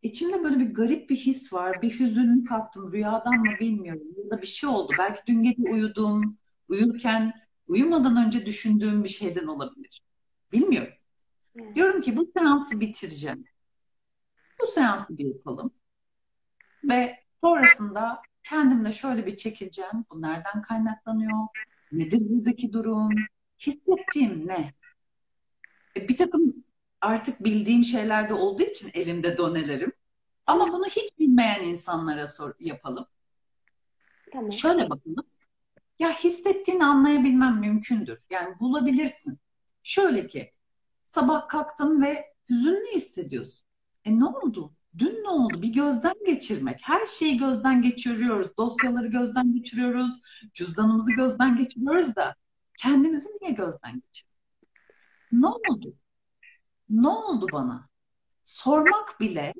Speaker 2: İçimde böyle bir garip bir his var. Bir hüzünlü kalktım. Rüyadan mı bilmiyorum. Ya da bir şey oldu. Belki dün gece uyudum. Uyurken uyumadan önce düşündüğüm bir şeyden olabilir. Bilmiyorum. Evet. Diyorum ki bu seansı bitireceğim. Bu seansı bir yapalım. Ve sonrasında kendimle şöyle bir çekileceğim. Bu nereden kaynaklanıyor? Nedir buradaki durum? Hissettiğim ne? E, bir takım artık bildiğim şeylerde olduğu için elimde donelerim. Ama bunu hiç bilmeyen insanlara sor, yapalım. Tamam. Şöyle bakalım. Ya hissettiğini anlayabilmem mümkündür. Yani bulabilirsin. Şöyle ki sabah kalktın ve hüzünlü hissediyorsun. E ne oldu? Dün ne oldu? Bir gözden geçirmek. Her şeyi gözden geçiriyoruz. Dosyaları gözden geçiriyoruz. Cüzdanımızı gözden geçiriyoruz da kendimizi niye gözden geçiriyoruz? Ne oldu? Ne oldu bana? Sormak bile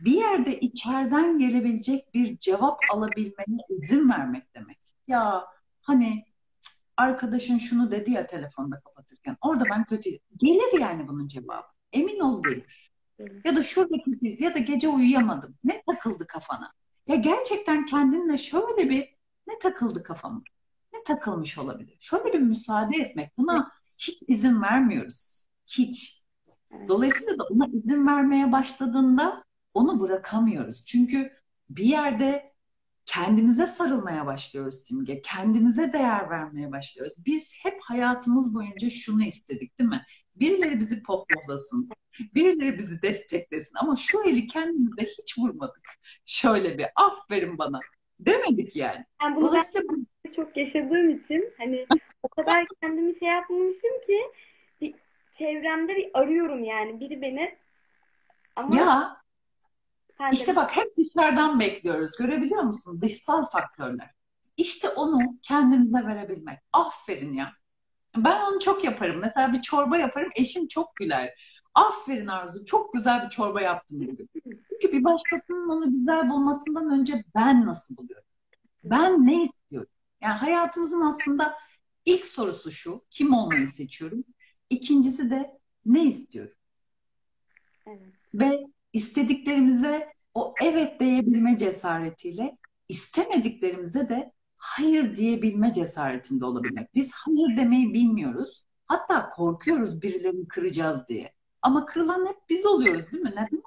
Speaker 2: bir yerde içeriden gelebilecek bir cevap alabilmene izin vermek demek. Ya hani arkadaşın şunu dedi ya telefonda kapatırken. Orada ben kötü. Gelir yani bunun cevabı. Emin ol gelir. Ya da şuradaki biz ya da gece uyuyamadım. Ne takıldı kafana? Ya gerçekten kendinle şöyle bir ne takıldı kafama? Ne takılmış olabilir? Şöyle bir müsaade etmek. Buna hiç izin vermiyoruz. Hiç. Dolayısıyla da ona izin vermeye başladığında onu bırakamıyoruz. Çünkü bir yerde kendimize sarılmaya başlıyoruz Simge. Kendimize değer vermeye başlıyoruz. Biz hep hayatımız boyunca şunu istedik değil mi? Birileri bizi poplasın. Birileri bizi desteklesin. Ama şu eli kendimize hiç vurmadık. Şöyle bir aferin bana. Demedik yani.
Speaker 1: yani bunu Dolayısıyla ben çok yaşadığım için hani o kadar kendimi şey yapmamışım ki bir çevremde bir arıyorum yani. Biri beni
Speaker 2: ama ya işte bak hep dışarıdan bekliyoruz. Görebiliyor musun? Dışsal faktörler. İşte onu kendimize verebilmek. Aferin ya. Ben onu çok yaparım. Mesela bir çorba yaparım. Eşim çok güler. Aferin Arzu. Çok güzel bir çorba yaptım bugün. Çünkü bir başkasının onu güzel bulmasından önce ben nasıl buluyorum? Ben ne istiyorum? Yani hayatımızın aslında ilk sorusu şu. Kim olmayı seçiyorum? İkincisi de ne istiyorum? Evet. Ve istediklerimize o evet diyebilme cesaretiyle istemediklerimize de hayır diyebilme cesaretinde olabilmek. Biz hayır demeyi bilmiyoruz. Hatta korkuyoruz birilerini kıracağız diye. Ama kırılan hep biz oluyoruz değil mi? Neden?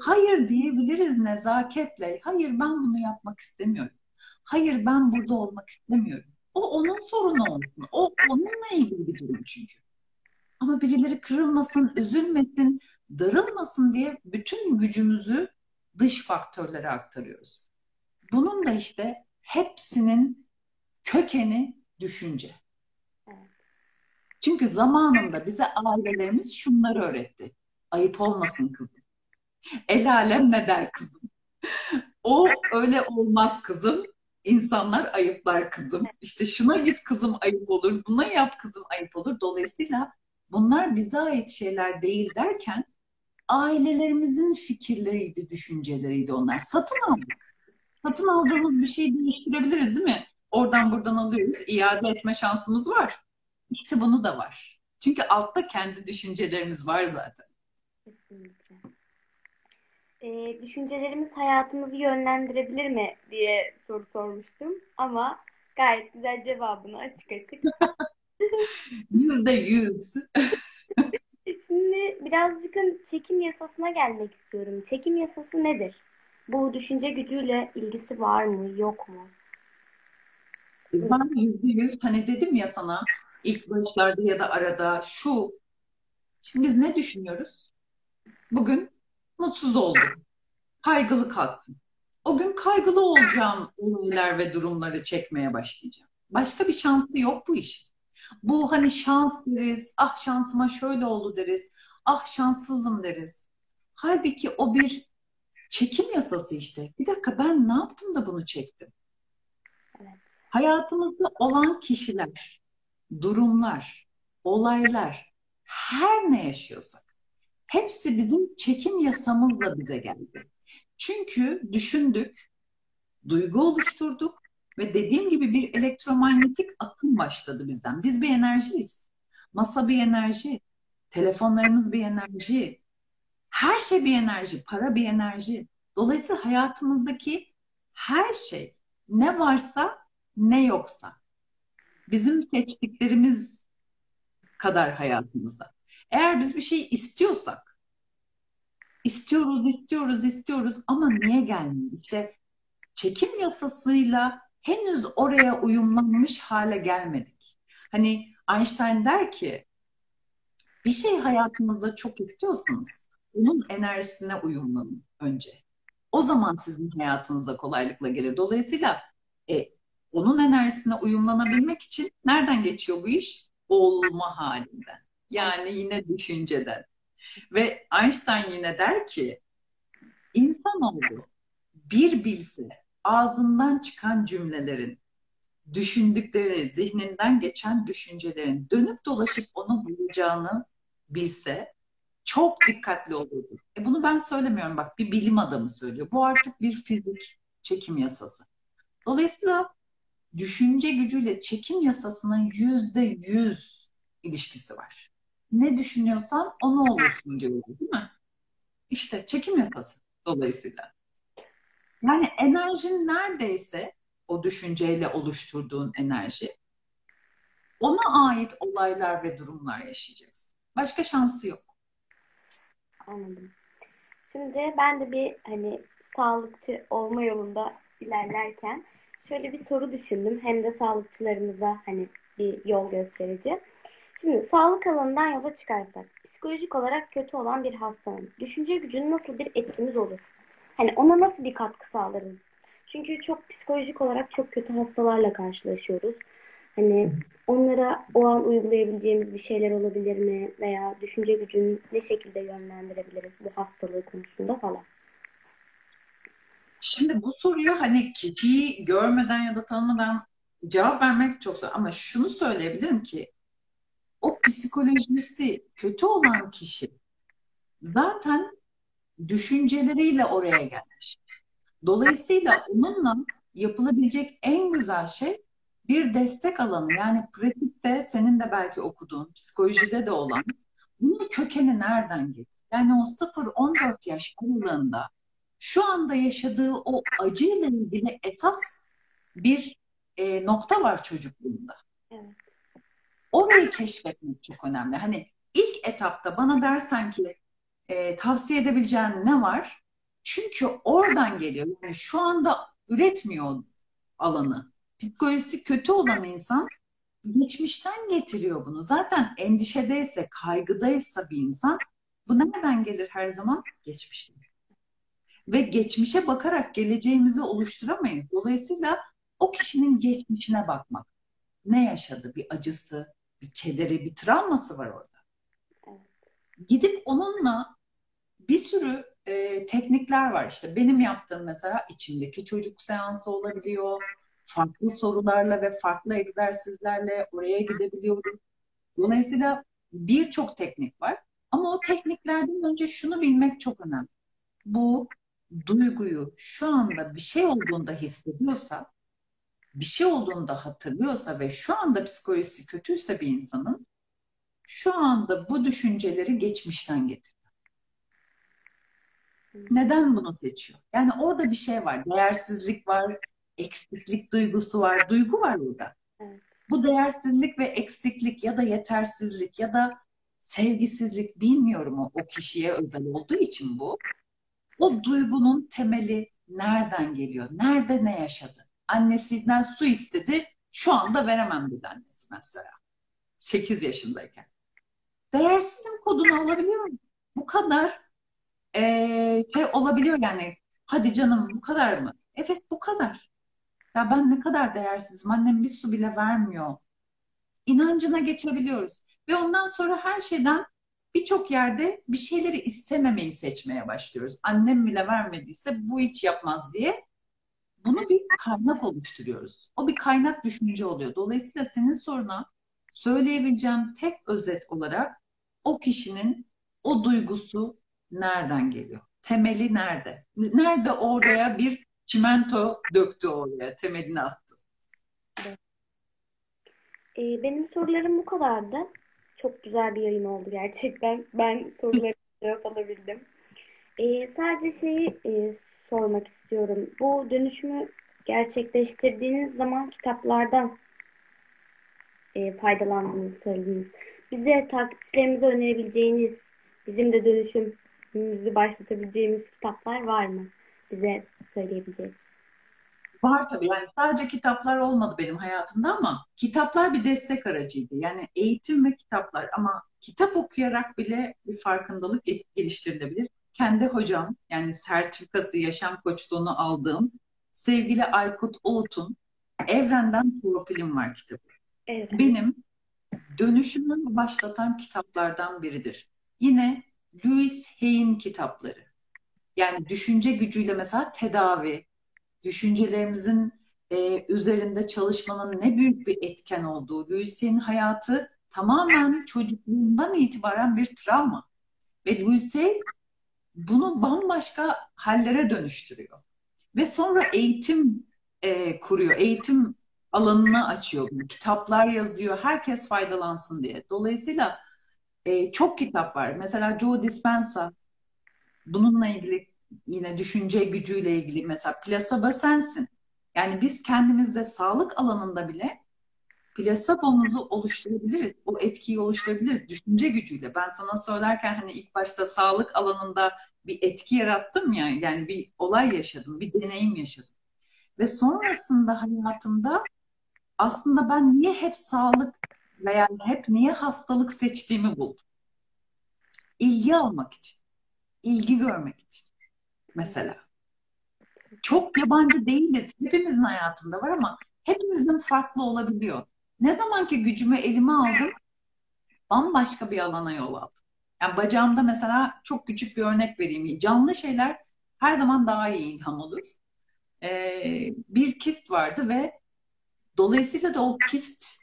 Speaker 2: Hayır diyebiliriz nezaketle. Hayır ben bunu yapmak istemiyorum. Hayır ben burada olmak istemiyorum. O onun sorunu olsun. O onunla ilgili bir durum çünkü. Ama birileri kırılmasın, üzülmesin, darılmasın diye bütün gücümüzü dış faktörlere aktarıyoruz. Bunun da işte hepsinin kökeni düşünce. Çünkü zamanında bize ailelerimiz şunları öğretti. Ayıp olmasın kızım. El alem ne der kızım? O öyle olmaz kızım. İnsanlar ayıplar kızım. İşte şuna git kızım ayıp olur, buna yap kızım ayıp olur. Dolayısıyla bunlar bize ait şeyler değil derken ailelerimizin fikirleriydi, düşünceleriydi onlar. Satın aldık. Satın aldığımız bir şeyi değiştirebiliriz değil mi? Oradan buradan alıyoruz. iade etme şansımız var. İşte bunu da var. Çünkü altta kendi düşüncelerimiz var zaten.
Speaker 1: Kesinlikle. Ee, düşüncelerimiz hayatımızı yönlendirebilir mi diye soru sormuştum. Ama gayet güzel cevabını açık açık.
Speaker 2: Yüzde yüz.
Speaker 1: Şimdi birazcık çekim yasasına gelmek istiyorum. Çekim yasası nedir? Bu düşünce gücüyle ilgisi var mı, yok mu?
Speaker 2: Ben yüzde yüz hani dedim ya sana ilk başlarda ya da arada şu. Şimdi biz ne düşünüyoruz? Bugün mutsuz oldum. Kaygılı kalktım. O gün kaygılı olacağım olaylar ve durumları çekmeye başlayacağım. Başka bir şansı yok bu işin. Bu hani şans deriz, ah şansıma şöyle oldu deriz, ah şanssızım deriz. Halbuki o bir çekim yasası işte. Bir dakika ben ne yaptım da bunu çektim? Hayatımızda olan kişiler, durumlar, olaylar, her ne yaşıyorsak hepsi bizim çekim yasamızla bize geldi. Çünkü düşündük, duygu oluşturduk, Ve dediğim gibi bir elektromanyetik akım başladı bizden. Biz bir enerjiyiz. Masa bir enerji, telefonlarımız bir enerji, her şey bir enerji, para bir enerji. Dolayısıyla hayatımızdaki her şey ne varsa ne yoksa bizim seçtiklerimiz kadar hayatımızda. Eğer biz bir şey istiyorsak istiyoruz, istiyoruz, istiyoruz ama niye gelmiyor? İşte çekim yasasıyla henüz oraya uyumlanmış hale gelmedik. Hani Einstein der ki bir şey hayatınızda çok istiyorsanız onun enerjisine uyumlanın önce. O zaman sizin hayatınıza kolaylıkla gelir. Dolayısıyla e, onun enerjisine uyumlanabilmek için nereden geçiyor bu iş? Olma halinden. Yani yine düşünceden. Ve Einstein yine der ki insanoğlu bir bilse ağzından çıkan cümlelerin, düşündükleri, zihninden geçen düşüncelerin dönüp dolaşıp onu bulacağını bilse çok dikkatli olurdu. E bunu ben söylemiyorum bak bir bilim adamı söylüyor. Bu artık bir fizik çekim yasası. Dolayısıyla düşünce gücüyle çekim yasasının yüzde yüz ilişkisi var. Ne düşünüyorsan onu olursun diyor değil mi? İşte çekim yasası dolayısıyla. Yani enerjin neredeyse o düşünceyle oluşturduğun enerji ona ait olaylar ve durumlar yaşayacaksın. Başka şansı yok.
Speaker 1: Anladım. Şimdi ben de bir hani sağlıkçı olma yolunda ilerlerken şöyle bir soru düşündüm. Hem de sağlıkçılarımıza hani bir yol gösterici. Şimdi sağlık alanından yola çıkarsak, psikolojik olarak kötü olan bir hastanın düşünce gücünün nasıl bir etkimiz olur? Hani ona nasıl bir katkı sağlarız? Çünkü çok psikolojik olarak çok kötü hastalarla karşılaşıyoruz. Hani onlara o an uygulayabileceğimiz bir şeyler olabilir mi? Veya düşünce gücünü ne şekilde yönlendirebiliriz bu hastalığı konusunda falan.
Speaker 2: Şimdi bu soruyu hani kişiyi görmeden ya da tanımadan cevap vermek çok zor. Ama şunu söyleyebilirim ki o psikolojisi kötü olan kişi zaten düşünceleriyle oraya gelmiş. Dolayısıyla onunla yapılabilecek en güzel şey bir destek alanı yani pratikte senin de belki okuduğun psikolojide de olan bunun kökeni nereden geliyor? Yani o 0-14 yaş aralığında şu anda yaşadığı o acıyla ilgili esas bir e, nokta var çocukluğunda. Evet. Orayı keşfetmek çok önemli. Hani ilk etapta bana dersen ki e, tavsiye edebileceğin ne var? Çünkü oradan geliyor. Yani şu anda üretmiyor alanı. Psikolojisi kötü olan insan geçmişten getiriyor bunu. Zaten endişedeyse, kaygıdaysa bir insan bu nereden gelir her zaman? Geçmişten. Ve geçmişe bakarak geleceğimizi oluşturamayız. Dolayısıyla o kişinin geçmişine bakmak. Ne yaşadı? Bir acısı, bir kederi, bir travması var orada. Gidip onunla bir sürü e, teknikler var. İşte benim yaptığım mesela içimdeki çocuk seansı olabiliyor. Farklı sorularla ve farklı egzersizlerle oraya gidebiliyorum. Dolayısıyla birçok teknik var. Ama o tekniklerden önce şunu bilmek çok önemli. Bu duyguyu şu anda bir şey olduğunda hissediyorsa, bir şey olduğunda hatırlıyorsa ve şu anda psikolojisi kötüyse bir insanın şu anda bu düşünceleri geçmişten getiriyor. Neden bunu seçiyor? Yani orada bir şey var. Değersizlik var, eksiklik duygusu var. Duygu var orada. Evet. Bu değersizlik ve eksiklik ya da yetersizlik ya da sevgisizlik bilmiyorum o, o kişiye özel olduğu için bu. O duygunun temeli nereden geliyor? Nerede ne yaşadı? Annesinden su istedi. Şu anda veremem dedi annesi mesela. 8 yaşındayken. Değersizim kodunu alabiliyor mu? Bu kadar e, şey olabiliyor yani. Hadi canım bu kadar mı? Evet bu kadar. Ya ben ne kadar değersizim. Annem bir su bile vermiyor. İnancına geçebiliyoruz. Ve ondan sonra her şeyden birçok yerde bir şeyleri istememeyi seçmeye başlıyoruz. Annem bile vermediyse bu hiç yapmaz diye bunu bir kaynak oluşturuyoruz. O bir kaynak düşünce oluyor. Dolayısıyla senin soruna söyleyebileceğim tek özet olarak o kişinin o duygusu nereden geliyor? Temeli nerede? Nerede oraya bir çimento döktü oraya, temelini attı?
Speaker 1: Ee, benim sorularım bu kadardı. Çok güzel bir yayın oldu gerçekten. Ben soruları cevap alabildim. Ee, sadece şeyi e, sormak istiyorum. Bu dönüşümü gerçekleştirdiğiniz zaman kitaplardan e, faydalandığınızı söylediniz. Bize takipçilerimize önerebileceğiniz, bizim de dönüşümümüzü başlatabileceğimiz kitaplar var mı? Bize söyleyebileceğiniz.
Speaker 2: Var tabii yani sadece kitaplar olmadı benim hayatımda ama kitaplar bir destek aracıydı. Yani eğitim ve kitaplar ama kitap okuyarak bile bir farkındalık geliştirilebilir. Kendi hocam yani sertifikası yaşam koçluğunu aldığım sevgili Aykut Oğut'un Evrenden Profilim var kitabı.
Speaker 1: Evet.
Speaker 2: Benim dönüşümü başlatan kitaplardan biridir. Yine Louis Hay'in kitapları. Yani düşünce gücüyle mesela tedavi, düşüncelerimizin e, üzerinde çalışmanın ne büyük bir etken olduğu, Louis'in hayatı tamamen çocukluğundan itibaren bir travma. Ve Louis bunu bambaşka hallere dönüştürüyor. Ve sonra eğitim e, kuruyor, eğitim alanını açıyor. Kitaplar yazıyor, herkes faydalansın diye. Dolayısıyla e, çok kitap var. Mesela Joe Dispenza bununla ilgili yine düşünce gücüyle ilgili mesela plasebo sensin. Yani biz kendimizde sağlık alanında bile plasebomuzu oluşturabiliriz. O etkiyi oluşturabiliriz düşünce gücüyle. Ben sana söylerken hani ilk başta sağlık alanında bir etki yarattım ya yani bir olay yaşadım, bir deneyim yaşadım. Ve sonrasında hayatımda aslında ben niye hep sağlık veya hep niye hastalık seçtiğimi buldum. İlgi almak için, ilgi görmek için mesela. Çok yabancı değiliz. Hepimizin hayatında var ama hepimizin farklı olabiliyor. Ne zaman ki gücümü elime aldım, bambaşka bir alana yol aldım. Yani bacağımda mesela çok küçük bir örnek vereyim. Canlı şeyler her zaman daha iyi ilham olur. Ee, bir kist vardı ve dolayısıyla da o kist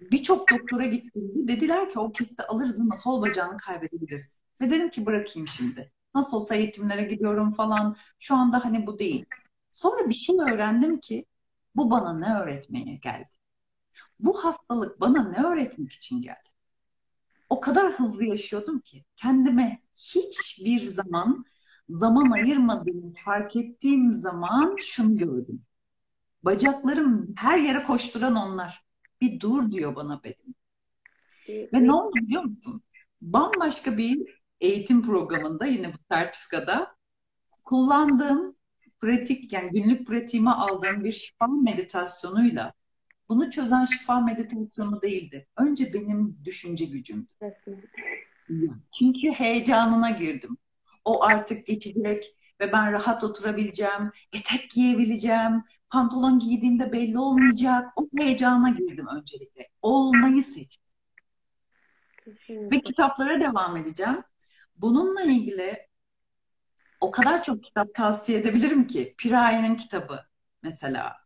Speaker 2: birçok doktora gittim. Dediler ki o kisti alırız ama sol bacağını kaybedebilirsin. Ve dedim ki bırakayım şimdi. Nasıl olsa eğitimlere gidiyorum falan. Şu anda hani bu değil. Sonra bir şey öğrendim ki bu bana ne öğretmeye geldi? Bu hastalık bana ne öğretmek için geldi? O kadar hızlı yaşıyordum ki kendime hiçbir zaman zaman ayırmadığımı fark ettiğim zaman şunu gördüm. Bacaklarım her yere koşturan onlar. Bir dur diyor bana benim. Ve ne oldu biliyor musun? Bambaşka bir eğitim programında yine bu sertifikada kullandığım pratik yani günlük pratiğime aldığım bir şifa meditasyonuyla bunu çözen şifa meditasyonu değildi. Önce benim düşünce gücümdü. Çünkü heyecanına girdim. O artık geçecek ve ben rahat oturabileceğim, etek giyebileceğim, pantolon giydiğimde belli olmayacak. O heyecana girdim öncelikle. Olmayı seçtim. Ve kitaplara devam edeceğim. Bununla ilgili o kadar çok kitap tavsiye edebilirim ki. Piraye'nin kitabı mesela.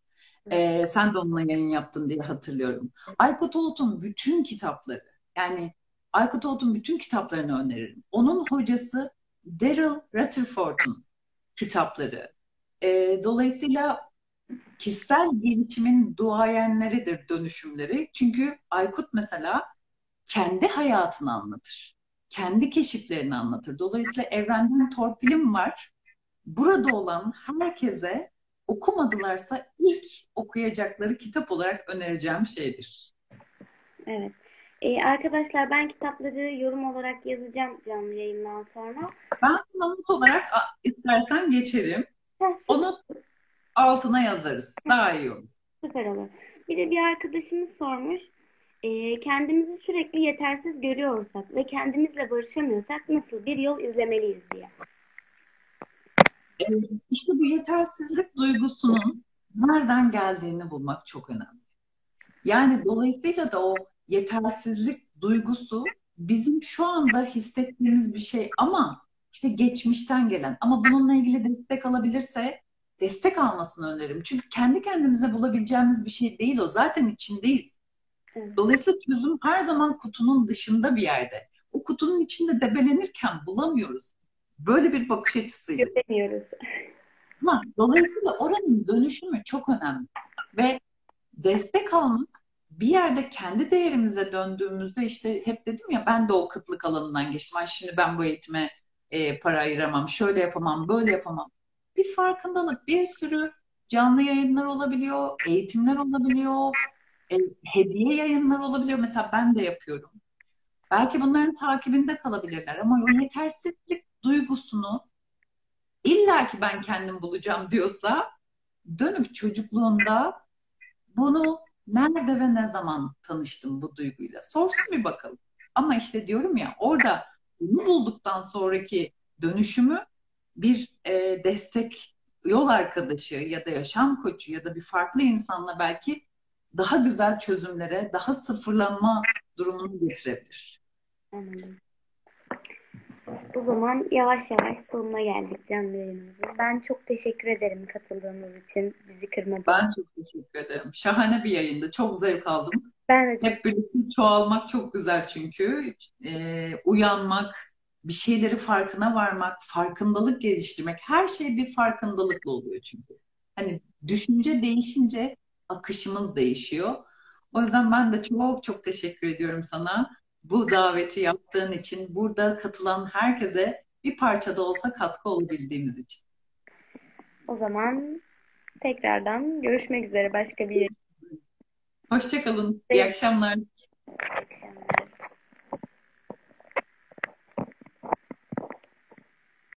Speaker 2: Ee, sen de onunla yayın yaptın diye hatırlıyorum. Aykut Oğut'un bütün kitapları yani Aykut Oğut'un bütün kitaplarını öneririm. Onun hocası Daryl Rutherford'un kitapları. Ee, dolayısıyla kişisel gelişimin duayenleridir dönüşümleri. Çünkü Aykut mesela kendi hayatını anlatır kendi keşiflerini anlatır. Dolayısıyla evrenden torpilim var. Burada olan herkese okumadılarsa ilk okuyacakları kitap olarak önereceğim şeydir.
Speaker 1: Evet. Ee, arkadaşlar ben kitapları yorum olarak yazacağım canlı yayından sonra.
Speaker 2: Ben not olarak istersen geçerim. Onu altına yazarız. Daha iyi olur.
Speaker 1: Süper olur. Bir de bir arkadaşımız sormuş e, kendimizi sürekli yetersiz görüyorsak ve kendimizle barışamıyorsak nasıl bir yol izlemeliyiz diye.
Speaker 2: İşte bu yetersizlik duygusunun nereden geldiğini bulmak çok önemli. Yani dolayısıyla da o yetersizlik duygusu bizim şu anda hissettiğimiz bir şey ama işte geçmişten gelen ama bununla ilgili destek alabilirse destek almasını öneririm. Çünkü kendi kendimize bulabileceğimiz bir şey değil o. Zaten içindeyiz. Dolayısıyla çözüm her zaman kutunun dışında bir yerde. O kutunun içinde debelenirken bulamıyoruz. Böyle bir bakış açısıyla.
Speaker 1: Göremiyoruz.
Speaker 2: Ama dolayısıyla oranın dönüşümü çok önemli. Ve destek almak bir yerde kendi değerimize döndüğümüzde işte hep dedim ya ben de o kıtlık alanından geçtim. Ay şimdi ben bu eğitime e, para ayıramam, şöyle yapamam, böyle yapamam. Bir farkındalık, bir sürü canlı yayınlar olabiliyor, eğitimler olabiliyor, e, hediye yayınlar olabiliyor. Mesela ben de yapıyorum. Belki bunların takibinde kalabilirler ama o yetersizlik duygusunu illa ki ben kendim bulacağım diyorsa dönüp çocukluğunda bunu nerede ve ne zaman tanıştım bu duyguyla? Sorsun bir bakalım. Ama işte diyorum ya orada bunu bulduktan sonraki dönüşümü bir e, destek yol arkadaşı ya da yaşam koçu ya da bir farklı insanla belki daha güzel çözümlere, daha sıfırlanma durumunu getirebilir.
Speaker 1: Anladım. O zaman yavaş yavaş sonuna geldik canlı yayınımızın. Ben çok teşekkür ederim katıldığınız için, bizi kırmadığınız
Speaker 2: Ben çok teşekkür ederim. Şahane bir yayındı. Çok zevk aldım.
Speaker 1: Ben de
Speaker 2: Hep birlikte çoğalmak çok güzel çünkü. Ee, uyanmak, bir şeyleri farkına varmak, farkındalık geliştirmek, her şey bir farkındalıkla oluyor çünkü. Hani düşünce değişince akışımız değişiyor. O yüzden ben de çok çok teşekkür ediyorum sana. Bu daveti yaptığın için, burada katılan herkese bir parça da olsa katkı olabildiğimiz için.
Speaker 1: o zaman tekrardan görüşmek üzere başka bir
Speaker 2: Hoşça kalın. İyi akşamlar.